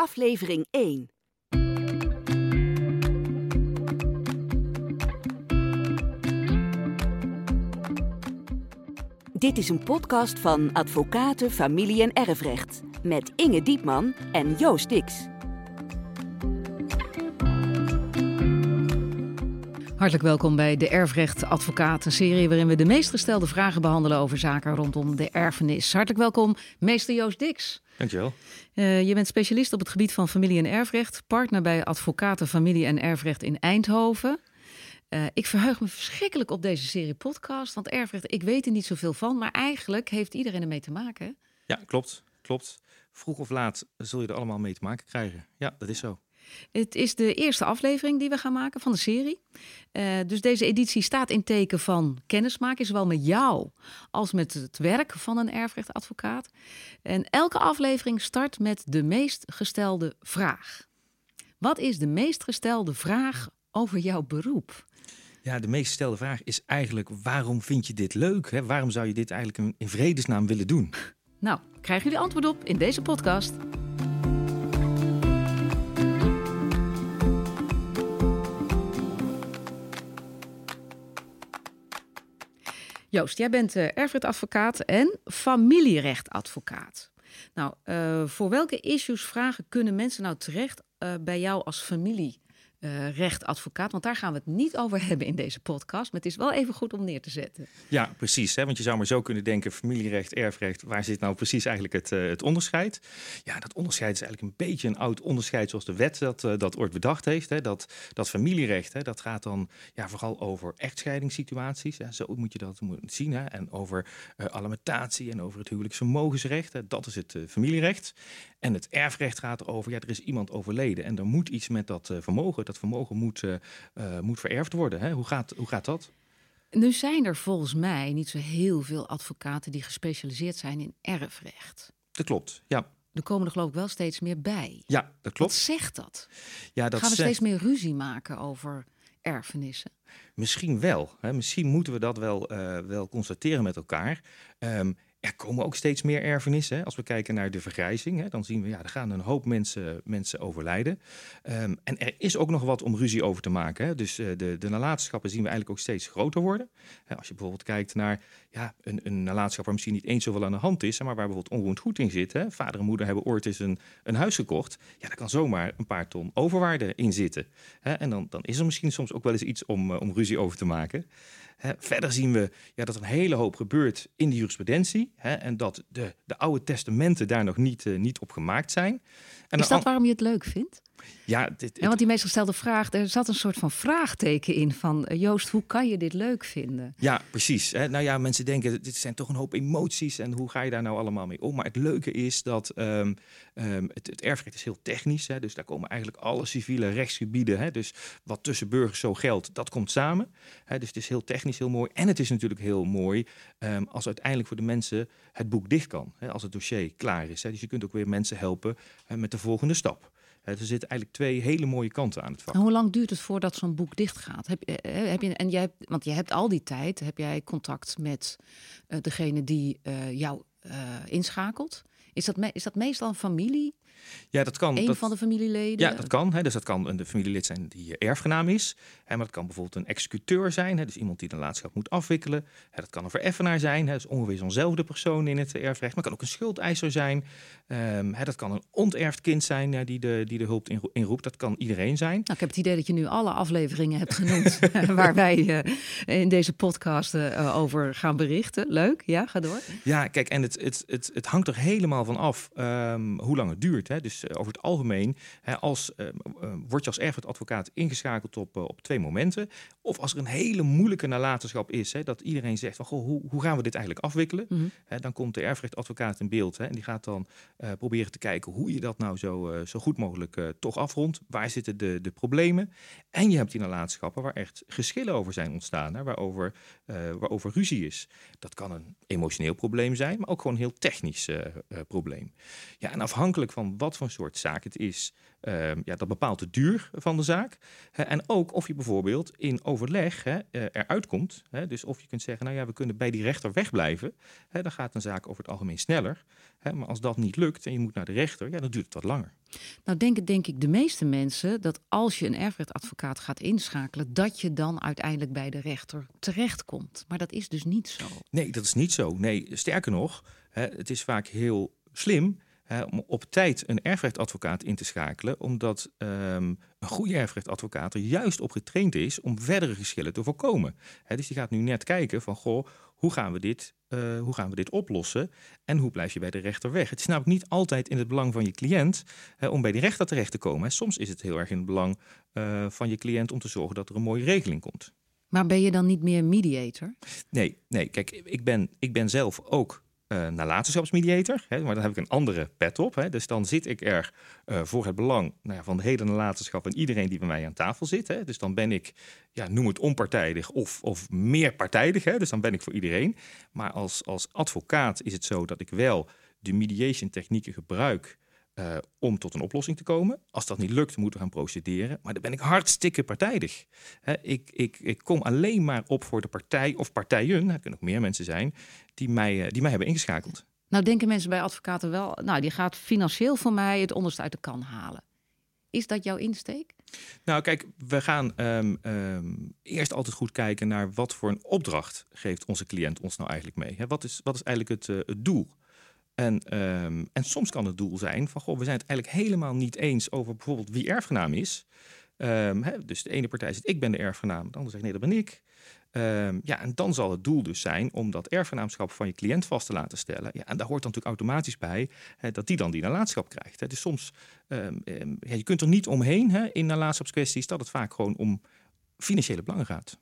aflevering 1. Dit is een podcast van Advocaten, Familie en Erfrecht. Met Inge Diepman en Joost Dix. Hartelijk welkom bij de Erfrecht Advocaten serie waarin we de meest gestelde vragen behandelen over zaken rondom de erfenis. Hartelijk welkom, meester Joost Dix. Dankjewel. Uh, je bent specialist op het gebied van familie- en erfrecht, partner bij Advocaten Familie en Erfrecht in Eindhoven. Uh, ik verheug me verschrikkelijk op deze serie podcast, want erfrecht, ik weet er niet zoveel van, maar eigenlijk heeft iedereen ermee te maken. Ja, klopt, klopt. Vroeg of laat zul je er allemaal mee te maken krijgen. Ja, dat is zo. Het is de eerste aflevering die we gaan maken van de serie. Uh, dus deze editie staat in teken van kennismaken, zowel met jou als met het werk van een erfrechtadvocaat. En elke aflevering start met de meest gestelde vraag. Wat is de meest gestelde vraag over jouw beroep? Ja, de meest gestelde vraag is eigenlijk: waarom vind je dit leuk? Hè? Waarom zou je dit eigenlijk in vredesnaam willen doen? Nou, krijgen jullie antwoord op in deze podcast. Joost, jij bent uh, erfrechtadvocaat en familierechtadvocaat. Nou, uh, voor welke issues, vragen kunnen mensen nou terecht uh, bij jou als familie? Uh, rechtadvocaat. Want daar gaan we het niet over hebben in deze podcast. Maar het is wel even goed om neer te zetten. Ja, precies. Hè? Want je zou maar zo kunnen denken: familierecht, erfrecht. Waar zit nou precies eigenlijk het, uh, het onderscheid? Ja, dat onderscheid is eigenlijk een beetje een oud onderscheid zoals de wet dat, uh, dat ooit bedacht heeft. Hè? Dat, dat familierecht, hè? dat gaat dan ja, vooral over echtscheidingssituaties. Hè? Zo moet je dat zien. Hè? En over alimentatie en over het huwelijksvermogensrecht. Dat is het familierecht. En het erfrecht gaat erover: ja, er is iemand overleden en er moet iets met dat vermogen dat vermogen moet, uh, moet vererfd worden. Hè? Hoe, gaat, hoe gaat dat? Nu zijn er volgens mij niet zo heel veel advocaten die gespecialiseerd zijn in erfrecht. Dat klopt, ja. Er komen er geloof ik wel steeds meer bij. Ja, dat klopt. Wat zegt dat? Ja, dat Gaan we zegt... steeds meer ruzie maken over erfenissen? Misschien wel. Hè? Misschien moeten we dat wel, uh, wel constateren met elkaar. Um, er komen ook steeds meer erfenissen. Als we kijken naar de vergrijzing, hè, dan zien we, ja, er gaan een hoop mensen, mensen overlijden. Um, en er is ook nog wat om ruzie over te maken. Hè. Dus uh, de, de nalatenschappen zien we eigenlijk ook steeds groter worden. Als je bijvoorbeeld kijkt naar ja, een, een nalatenschap waar misschien niet eens zoveel aan de hand is, maar waar bijvoorbeeld onroerend goed in zit. Hè. Vader en moeder hebben ooit eens een, een huis gekocht. Ja, daar kan zomaar een paar ton overwaarde in zitten. Hè. En dan, dan is er misschien soms ook wel eens iets om, uh, om ruzie over te maken. Verder zien we ja, dat er een hele hoop gebeurt in de jurisprudentie. Hè, en dat de, de oude testamenten daar nog niet, uh, niet op gemaakt zijn. En is dat waarom je het leuk vindt? Ja, dit, dit... ja, want die meest gestelde vraag, er zat een soort van vraagteken in van uh, Joost, hoe kan je dit leuk vinden? Ja, precies. Hè. Nou ja, mensen denken, dit zijn toch een hoop emoties en hoe ga je daar nou allemaal mee om? Maar het leuke is dat um, um, het, het, erfrecht is heel technisch, hè, dus daar komen eigenlijk alle civiele rechtsgebieden, hè, dus wat tussen burgers zo geldt, dat komt samen. Hè, dus het is heel technisch, heel mooi. En het is natuurlijk heel mooi um, als uiteindelijk voor de mensen het boek dicht kan, hè, als het dossier klaar is. Hè. Dus je kunt ook weer mensen helpen hè, met de volgende stap. Er zitten eigenlijk twee hele mooie kanten aan het vak. Hoe lang duurt het voordat zo'n boek dicht gaat? Heb, heb je, en jij want je hebt al die tijd, heb jij contact met degene die jou inschakelt? Is dat, is dat meestal een familie? Ja, dat kan. Een dat, van de familieleden? Ja, dat kan. Hè. Dus dat kan een familielid zijn die erfgenaam is. Hè, maar dat kan bijvoorbeeld een executeur zijn. Hè, dus iemand die de nalatenschap moet afwikkelen. Hè, dat kan een vereffenaar zijn. Hè, dus ongeveer zo'nzelfde persoon in het erfrecht. Maar het kan ook een schuldeiser zijn. Um, hè, dat kan een onterfd kind zijn ja, die, de, die de hulp inroept. Dat kan iedereen zijn. Nou, ik heb het idee dat je nu alle afleveringen hebt genoemd waar wij uh, in deze podcast uh, over gaan berichten. Leuk, ja, ga door. Ja, kijk, en het, het, het, het hangt er helemaal van af um, hoe lang het duurt. Hè. Dus uh, over het algemeen, hè, als, uh, uh, word je als erfrechtadvocaat ingeschakeld op, op twee momenten. Of als er een hele moeilijke nalatenschap is, hè, dat iedereen zegt van goh, hoe, hoe gaan we dit eigenlijk afwikkelen? Mm -hmm. hè, dan komt de erfrechtadvocaat in beeld hè, en die gaat dan proberen te kijken hoe je dat nou zo, zo goed mogelijk toch afrondt. Waar zitten de, de problemen? En je hebt die nalatenschappen waar echt geschillen over zijn ontstaan, hè, waarover, waarover ruzie is. Dat kan een emotioneel probleem zijn, maar ook gewoon een heel technisch probleem. Ja, en afhankelijk van wat voor soort zaak het is. Ehm, ja, dat bepaalt de duur van de zaak. en ook of je bijvoorbeeld in overleg hè, uh, eruit komt. Hè, dus of je kunt zeggen, nou ja, we kunnen bij die rechter wegblijven. Hè, dan gaat een zaak over het algemeen sneller. Hè, maar als dat niet lukt en je moet naar de rechter, ja, dan duurt het wat langer. Nou denken denk ik de meeste mensen dat als je een erfrechtadvocaat gaat inschakelen, dat je dan uiteindelijk bij de rechter terechtkomt. Maar dat is dus niet zo. Nee, dat is niet zo. Nee, sterker nog, hè, het is vaak heel slim om op tijd een erfrechtadvocaat in te schakelen, omdat um, een goede erfrechtadvocaat er juist op getraind is om verdere geschillen te voorkomen. dus die gaat nu net kijken van, goh, hoe gaan, we dit, uh, hoe gaan we dit oplossen en hoe blijf je bij de rechter weg? Het is namelijk niet altijd in het belang van je cliënt om bij die rechter terecht te komen. Soms is het heel erg in het belang uh, van je cliënt om te zorgen dat er een mooie regeling komt. Maar ben je dan niet meer mediator? Nee, nee. kijk, ik ben, ik ben zelf ook uh, nalatenschapsmediator. Hè, maar dan heb ik een andere pet op. Hè, dus dan zit ik er uh, voor het belang nou ja, van de hele nalatenschap en iedereen die bij mij aan tafel zit. Hè. Dus dan ben ik, ja, noem het onpartijdig of, of meer partijdig. Hè, dus dan ben ik voor iedereen. Maar als, als advocaat is het zo dat ik wel de mediation technieken gebruik uh, om tot een oplossing te komen. Als dat niet lukt, moeten we gaan procederen. Maar dan ben ik hartstikke partijdig. ik, ik, ik kom alleen maar op voor de partij of partijen, er kunnen ook meer mensen zijn, die mij, uh, die mij hebben ingeschakeld. Nou denken mensen bij advocaten wel, nou die gaat financieel voor mij het onderste uit de kan halen. Is dat jouw insteek? Nou, kijk, we gaan um, um, eerst altijd goed kijken naar wat voor een opdracht geeft onze cliënt ons nou eigenlijk mee. He, wat, is, wat is eigenlijk het, uh, het doel? En, um, en soms kan het doel zijn van, goh, we zijn het eigenlijk helemaal niet eens over bijvoorbeeld wie erfgenaam is. Um, hè, dus de ene partij zegt, ik ben de erfgenaam, de andere zegt, nee, dat ben ik. Um, ja, en dan zal het doel dus zijn om dat erfgenaamschap van je cliënt vast te laten stellen. Ja, en daar hoort dan natuurlijk automatisch bij hè, dat die dan die nalatenschap krijgt. Hè. Dus soms, ja, je kunt er niet omheen hè, in nalatenschapskwesties dat het vaak gewoon om financiële belangen gaat.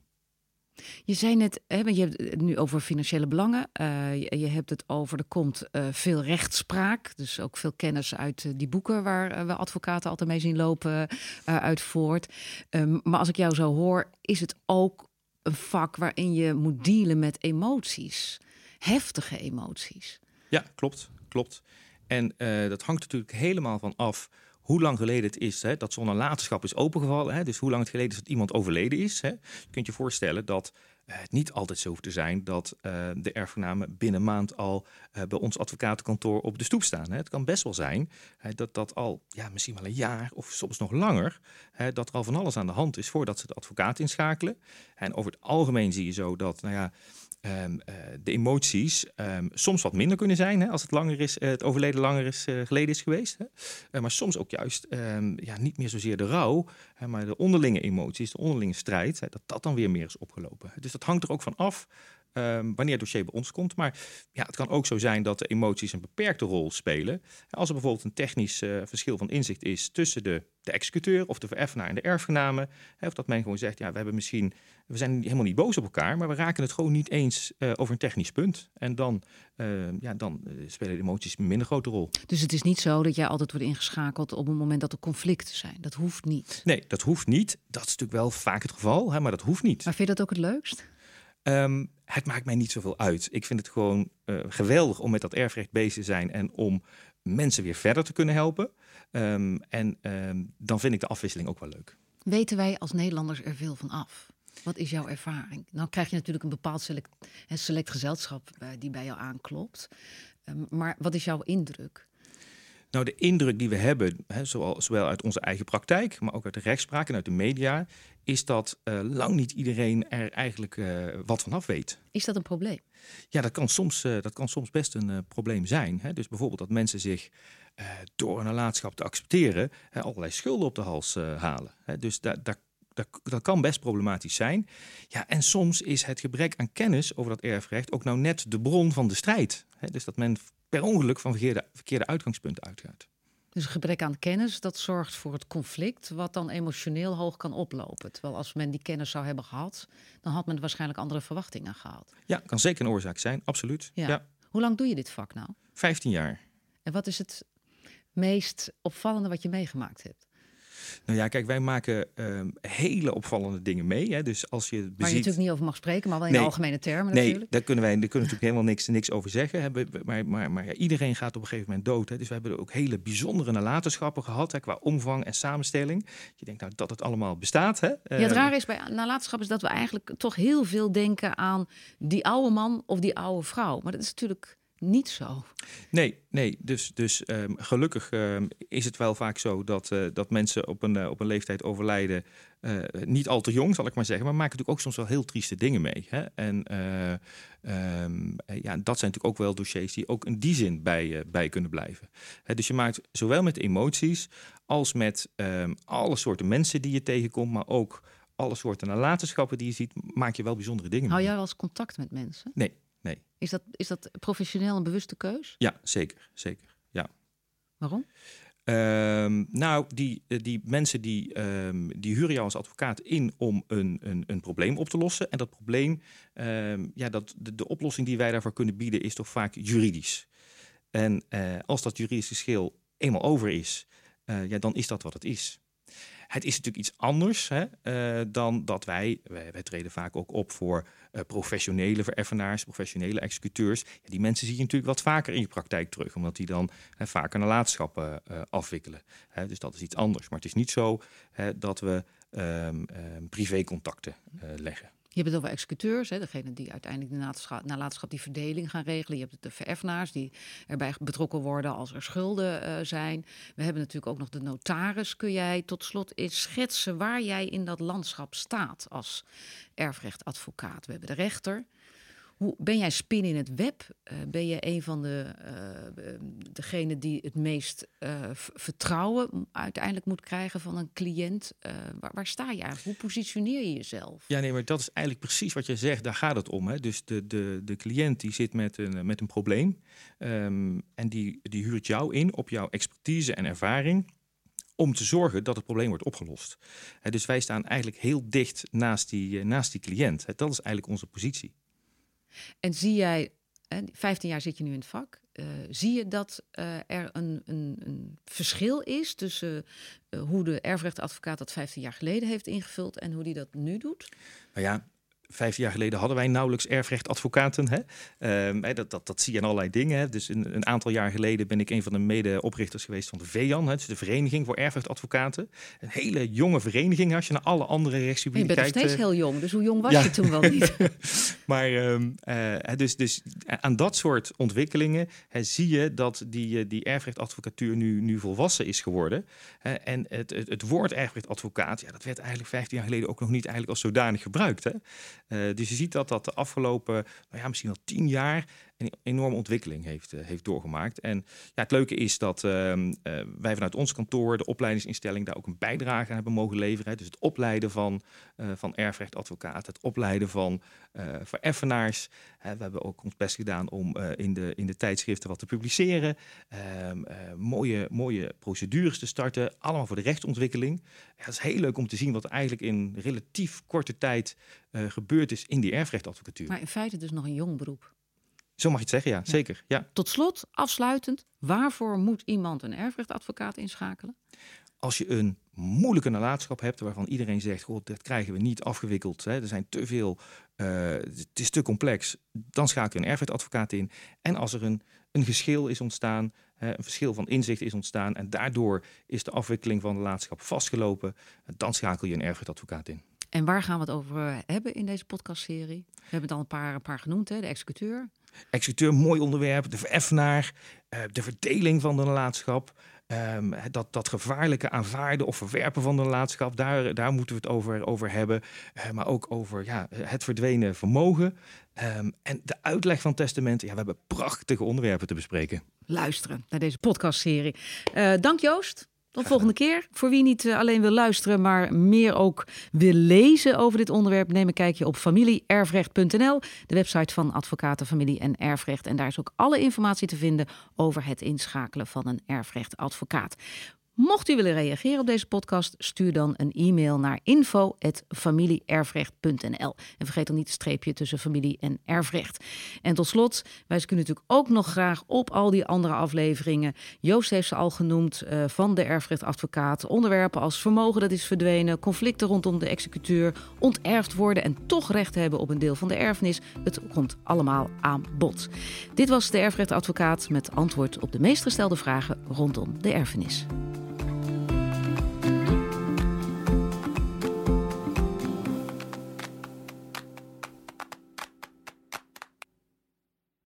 Je zei net, hè, je hebt het nu over financiële belangen. Uh, je, hebt het over, er komt uh, veel rechtspraak. Dus ook veel kennis uit uh, die boeken waar we advocaten altijd mee zien lopen uit voort. Um, maar als ik jou zo hoor, is het ook een vak waarin je moet dealen met emoties. Heftige emoties. Ja, klopt. klopt. En dat hangt natuurlijk helemaal van af hoe lang geleden het is hè, dat zo'n nalatenschap is opengevallen. Hè, dus hoe lang het geleden is dat iemand overleden is. Hè. Je kunt je voorstellen dat het niet altijd zo hoeft te zijn dat uh, de erfgenamen binnen maand al uh, bij ons advocatenkantoor op de stoep staan. Het kan best wel zijn dat dat al ja, misschien wel een jaar of soms nog langer, dat er al van alles aan de hand is voordat ze de advocaat inschakelen. En over het algemeen zie je zo dat, nou ja, uh, de emoties um, soms wat minder kunnen zijn hè, als het, langer is, het overleden langer is, geleden is geweest. Hè. Maar soms ook juist um, ja, niet meer zozeer de rouw, hè, maar de onderlinge emoties, de onderlinge strijd, hè, dat dat dan weer meer is opgelopen. Dus hangt er ook van af Um, wanneer het dossier bij ons komt. Maar ja, het kan ook zo zijn dat de emoties een beperkte rol spelen. Als er bijvoorbeeld een technisch uh, verschil van inzicht is tussen de, de executeur of de vereffenaar en de erfgenamen. Hè, of dat men gewoon zegt, ja, we hebben misschien, we zijn helemaal niet boos op elkaar, maar we raken het gewoon niet eens uh, over een technisch punt. En dan, uh, ja, dan spelen de emoties een minder grote rol. Dus het is niet zo dat jij altijd wordt ingeschakeld op het moment dat er conflicten zijn. Dat hoeft niet. Nee, dat hoeft niet. Dat is natuurlijk wel vaak het geval, hè, maar dat hoeft niet. Maar vind je dat ook het leukst? Um, het maakt mij niet zoveel uit. Ik vind het gewoon uh, geweldig om met dat erfrecht bezig te zijn en om mensen weer verder te kunnen helpen. Um, en um, dan vind ik de afwisseling ook wel leuk. Weten wij als Nederlanders er veel van af? Wat is jouw ervaring? Nou krijg je natuurlijk een bepaald select, select gezelschap uh, die bij jou aanklopt. maar wat is jouw indruk? Nou, de indruk die we hebben, hè, zowel, zowel uit onze eigen praktijk, maar ook uit de rechtspraak en uit de media, is dat uh, lang niet iedereen er eigenlijk uh, wat vanaf weet. Is dat een probleem? Ja, dat kan soms, uh, dat kan soms best een probleem zijn. Hè. Dus bijvoorbeeld dat mensen zich door een nalatenschap te accepteren allerlei schulden op de hals halen. Hè. Dus daar, daar dat, dat, kan best problematisch zijn. Ja, en soms is het gebrek aan kennis over dat erfrecht ook nou net de bron van de strijd. Dus dat men per ongeluk van verkeerde, verkeerde uitgangspunten uitgaat. Dus gebrek aan kennis, dat zorgt voor het conflict, wat dan emotioneel hoog kan oplopen. Terwijl als men die kennis zou hebben gehad, dan had men waarschijnlijk andere verwachtingen gehad. Ja, kan zeker een oorzaak zijn, absoluut. Ja. ja. Hoe lang doe je dit vak nou? 15 jaar. En wat is het meest opvallende wat je meegemaakt hebt? Nou ja, kijk, wij maken um, hele opvallende dingen mee. Hè. Dus als je beziet... Waar je natuurlijk niet over mag spreken, maar wel in nee, algemene termen nee, natuurlijk. daar kunnen wij daar kunnen natuurlijk helemaal niks, niks over zeggen. Hè. Maar, maar, maar ja, iedereen gaat op een gegeven moment dood. Hè. Dus we hebben ook hele bijzondere nalatenschappen gehad hè, qua omvang en samenstelling. Je denkt nou dat het allemaal bestaat. Hè. Ja, het ehm, raar is bij nalatenschap is dat we eigenlijk toch heel veel denken aan die oude man of die oude vrouw. Maar dat is natuurlijk niet zo. Nee, nee. Dus, dus um, gelukkig um, is het wel vaak zo dat, uh, dat mensen op een, uh, op een leeftijd overlijden. Uh, niet al te jong, zal ik maar zeggen. Maar maken natuurlijk ook soms wel heel trieste dingen mee. Hè? En um, ja, dat zijn natuurlijk ook wel dossiers die ook in die zin bij, bij kunnen blijven. Hè, dus je maakt zowel met emoties als met alle soorten mensen die je tegenkomt, maar ook alle soorten nalatenschappen die je ziet, maak je wel bijzondere dingen. Hou jij wel eens contact met mensen? Nee, nee. Is dat, is dat professioneel een bewuste keus? Ja, zeker. zeker ja. Waarom? Um, nou, die, eh, die mensen die, um, die huren jou als advocaat in om een, een, een probleem op te lossen. En dat probleem, um, ja, dat, de, de oplossing die wij daarvoor kunnen bieden, is toch vaak juridisch. En uh, als dat juridische schil eenmaal over is, uh, ja, dan is dat wat het is. Het is natuurlijk iets anders hè, uh, dan dat wij, wij, wij, treden vaak ook op voor uh, professionele vereffenaars, professionele executeurs. Ja, die mensen zie je natuurlijk wat vaker in je praktijk terug, omdat die dan hè, vaker nalatenschappen uh, afwikkelen. Hè, dus dat is iets anders. Maar het is niet zo dat we um, um, privécontacten leggen. Je hebt het over executeurs, hè, degene die uiteindelijk de nalatenschap, die verdeling gaan regelen. Je hebt de vereffenaars die erbij betrokken worden als er schulden uh, zijn. We hebben natuurlijk ook nog de notaris. Kun jij tot slot eens schetsen waar jij in dat landschap staat als erfrechtadvocaat? We hebben de rechter. Hoe, ben jij spin in het web? Uh, ben je een van de uh, degene die het meest uh, vertrouwen uiteindelijk moet krijgen van een cliënt? Waar, waar, sta je eigenlijk? Hoe positioneer je jezelf? Ja, nee, maar dat is eigenlijk precies wat je zegt. Daar gaat het om. Hè? Dus de, de, de cliënt die zit met een, met een probleem um, en die, die huurt jou in op jouw expertise en ervaring om te zorgen dat het probleem wordt opgelost. Dus wij staan eigenlijk heel dicht naast die, naast die cliënt. Dat is eigenlijk onze positie. En zie jij, 15 jaar zit je nu in het vak, uh, zie je dat uh, er een, een, een, verschil is tussen uh, hoe de erfrechtadvocaat dat 15 jaar geleden heeft ingevuld en hoe die dat nu doet? Nou ja, vijf jaar geleden hadden wij nauwelijks erfrechtadvocaten. Hè? Uh, dat, dat, dat zie je in allerlei dingen. Hè? Dus een, een, aantal jaar geleden ben ik een van de medeoprichters geweest van de VEAN. Hè? Dus de Vereniging voor Erfrechtadvocaten. Een hele jonge vereniging als je naar alle andere rechtsgebieden kijkt. Je bent nog steeds heel jong, dus hoe jong was ja. je toen wel niet? maar um, uh, dus, dus aan dat soort ontwikkelingen hè, zie je dat die, die erfrechtadvocatuur nu, nu volwassen is geworden. en het, het, het woord erfrechtadvocaat, ja, dat werd eigenlijk 15 jaar geleden ook nog niet eigenlijk als zodanig gebruikt. Hè? Uh, dus je ziet dat dat de afgelopen, nou ja, misschien wel tien jaar een enorme ontwikkeling heeft, uh, heeft doorgemaakt. En ja, het leuke is dat uh, wij vanuit ons kantoor, de opleidingsinstelling, daar ook een bijdrage aan hebben mogen leveren. Dus het opleiden van, van erfrechtadvocaten, het opleiden van vereffenaars. we hebben ook ons best gedaan om in, de, in de tijdschriften wat te publiceren. Ehm, mooie, mooie procedures te starten, allemaal voor de rechtsontwikkeling. Ja, het is heel leuk om te zien wat eigenlijk in relatief korte tijd gebeurd is in die erfrechtadvocatuur. Maar in feite dus nog een jong beroep. Zo mag je het zeggen, ja, zeker. Ja. Tot slot, afsluitend, waarvoor moet iemand een erfrechtadvocaat inschakelen? Als je een moeilijke nalatenschap hebt waarvan iedereen zegt: God, dat krijgen we niet afgewikkeld, hè, er zijn te veel, uh, het is te complex, dan schakel je een erfrechtadvocaat in. En als er een, een geschil is ontstaan, hè, een verschil van inzicht is ontstaan en daardoor is de afwikkeling van de nalatenschap vastgelopen, dan schakel je een erfrechtadvocaat in. En waar gaan we het over hebben in deze podcastserie? We hebben het al een paar, een paar genoemd, hè? de executeur. Executeur, mooi onderwerp. De vereffenaar, uh, de verdeling van de nalatenschap. Um, dat, dat gevaarlijke aanvaarden of verwerpen van de nalatenschap, daar, daar moeten we het over, over hebben. Uh, maar ook over ja, het verdwenen vermogen. Um, en de uitleg van testamenten. Ja, we hebben prachtige onderwerpen te bespreken. Luisteren naar deze podcastserie. Uh, dank Joost. Tot de volgende keer. Voor wie niet alleen wil luisteren, maar meer ook wil lezen over dit onderwerp, neem een kijkje op familieerfrecht.nl, de website van Advocaten Familie en Erfrecht. En daar is ook alle informatie te vinden over het inschakelen van een erfrechtadvocaat. Mocht u willen reageren op deze podcast, stuur dan een e-mail naar info.familieerfrecht.nl. En vergeet dan niet het streepje tussen familie en erfrecht. En tot slot, wij kunnen natuurlijk ook nog graag op al die andere afleveringen. Joost heeft ze al genoemd uh, van de erfrechtadvocaat. Onderwerpen als vermogen dat is verdwenen, conflicten rondom de executeur, onterfd worden en toch recht hebben op een deel van de erfenis. Het komt allemaal aan bod. Dit was de erfrechtadvocaat met antwoord op de meest gestelde vragen rondom de erfenis.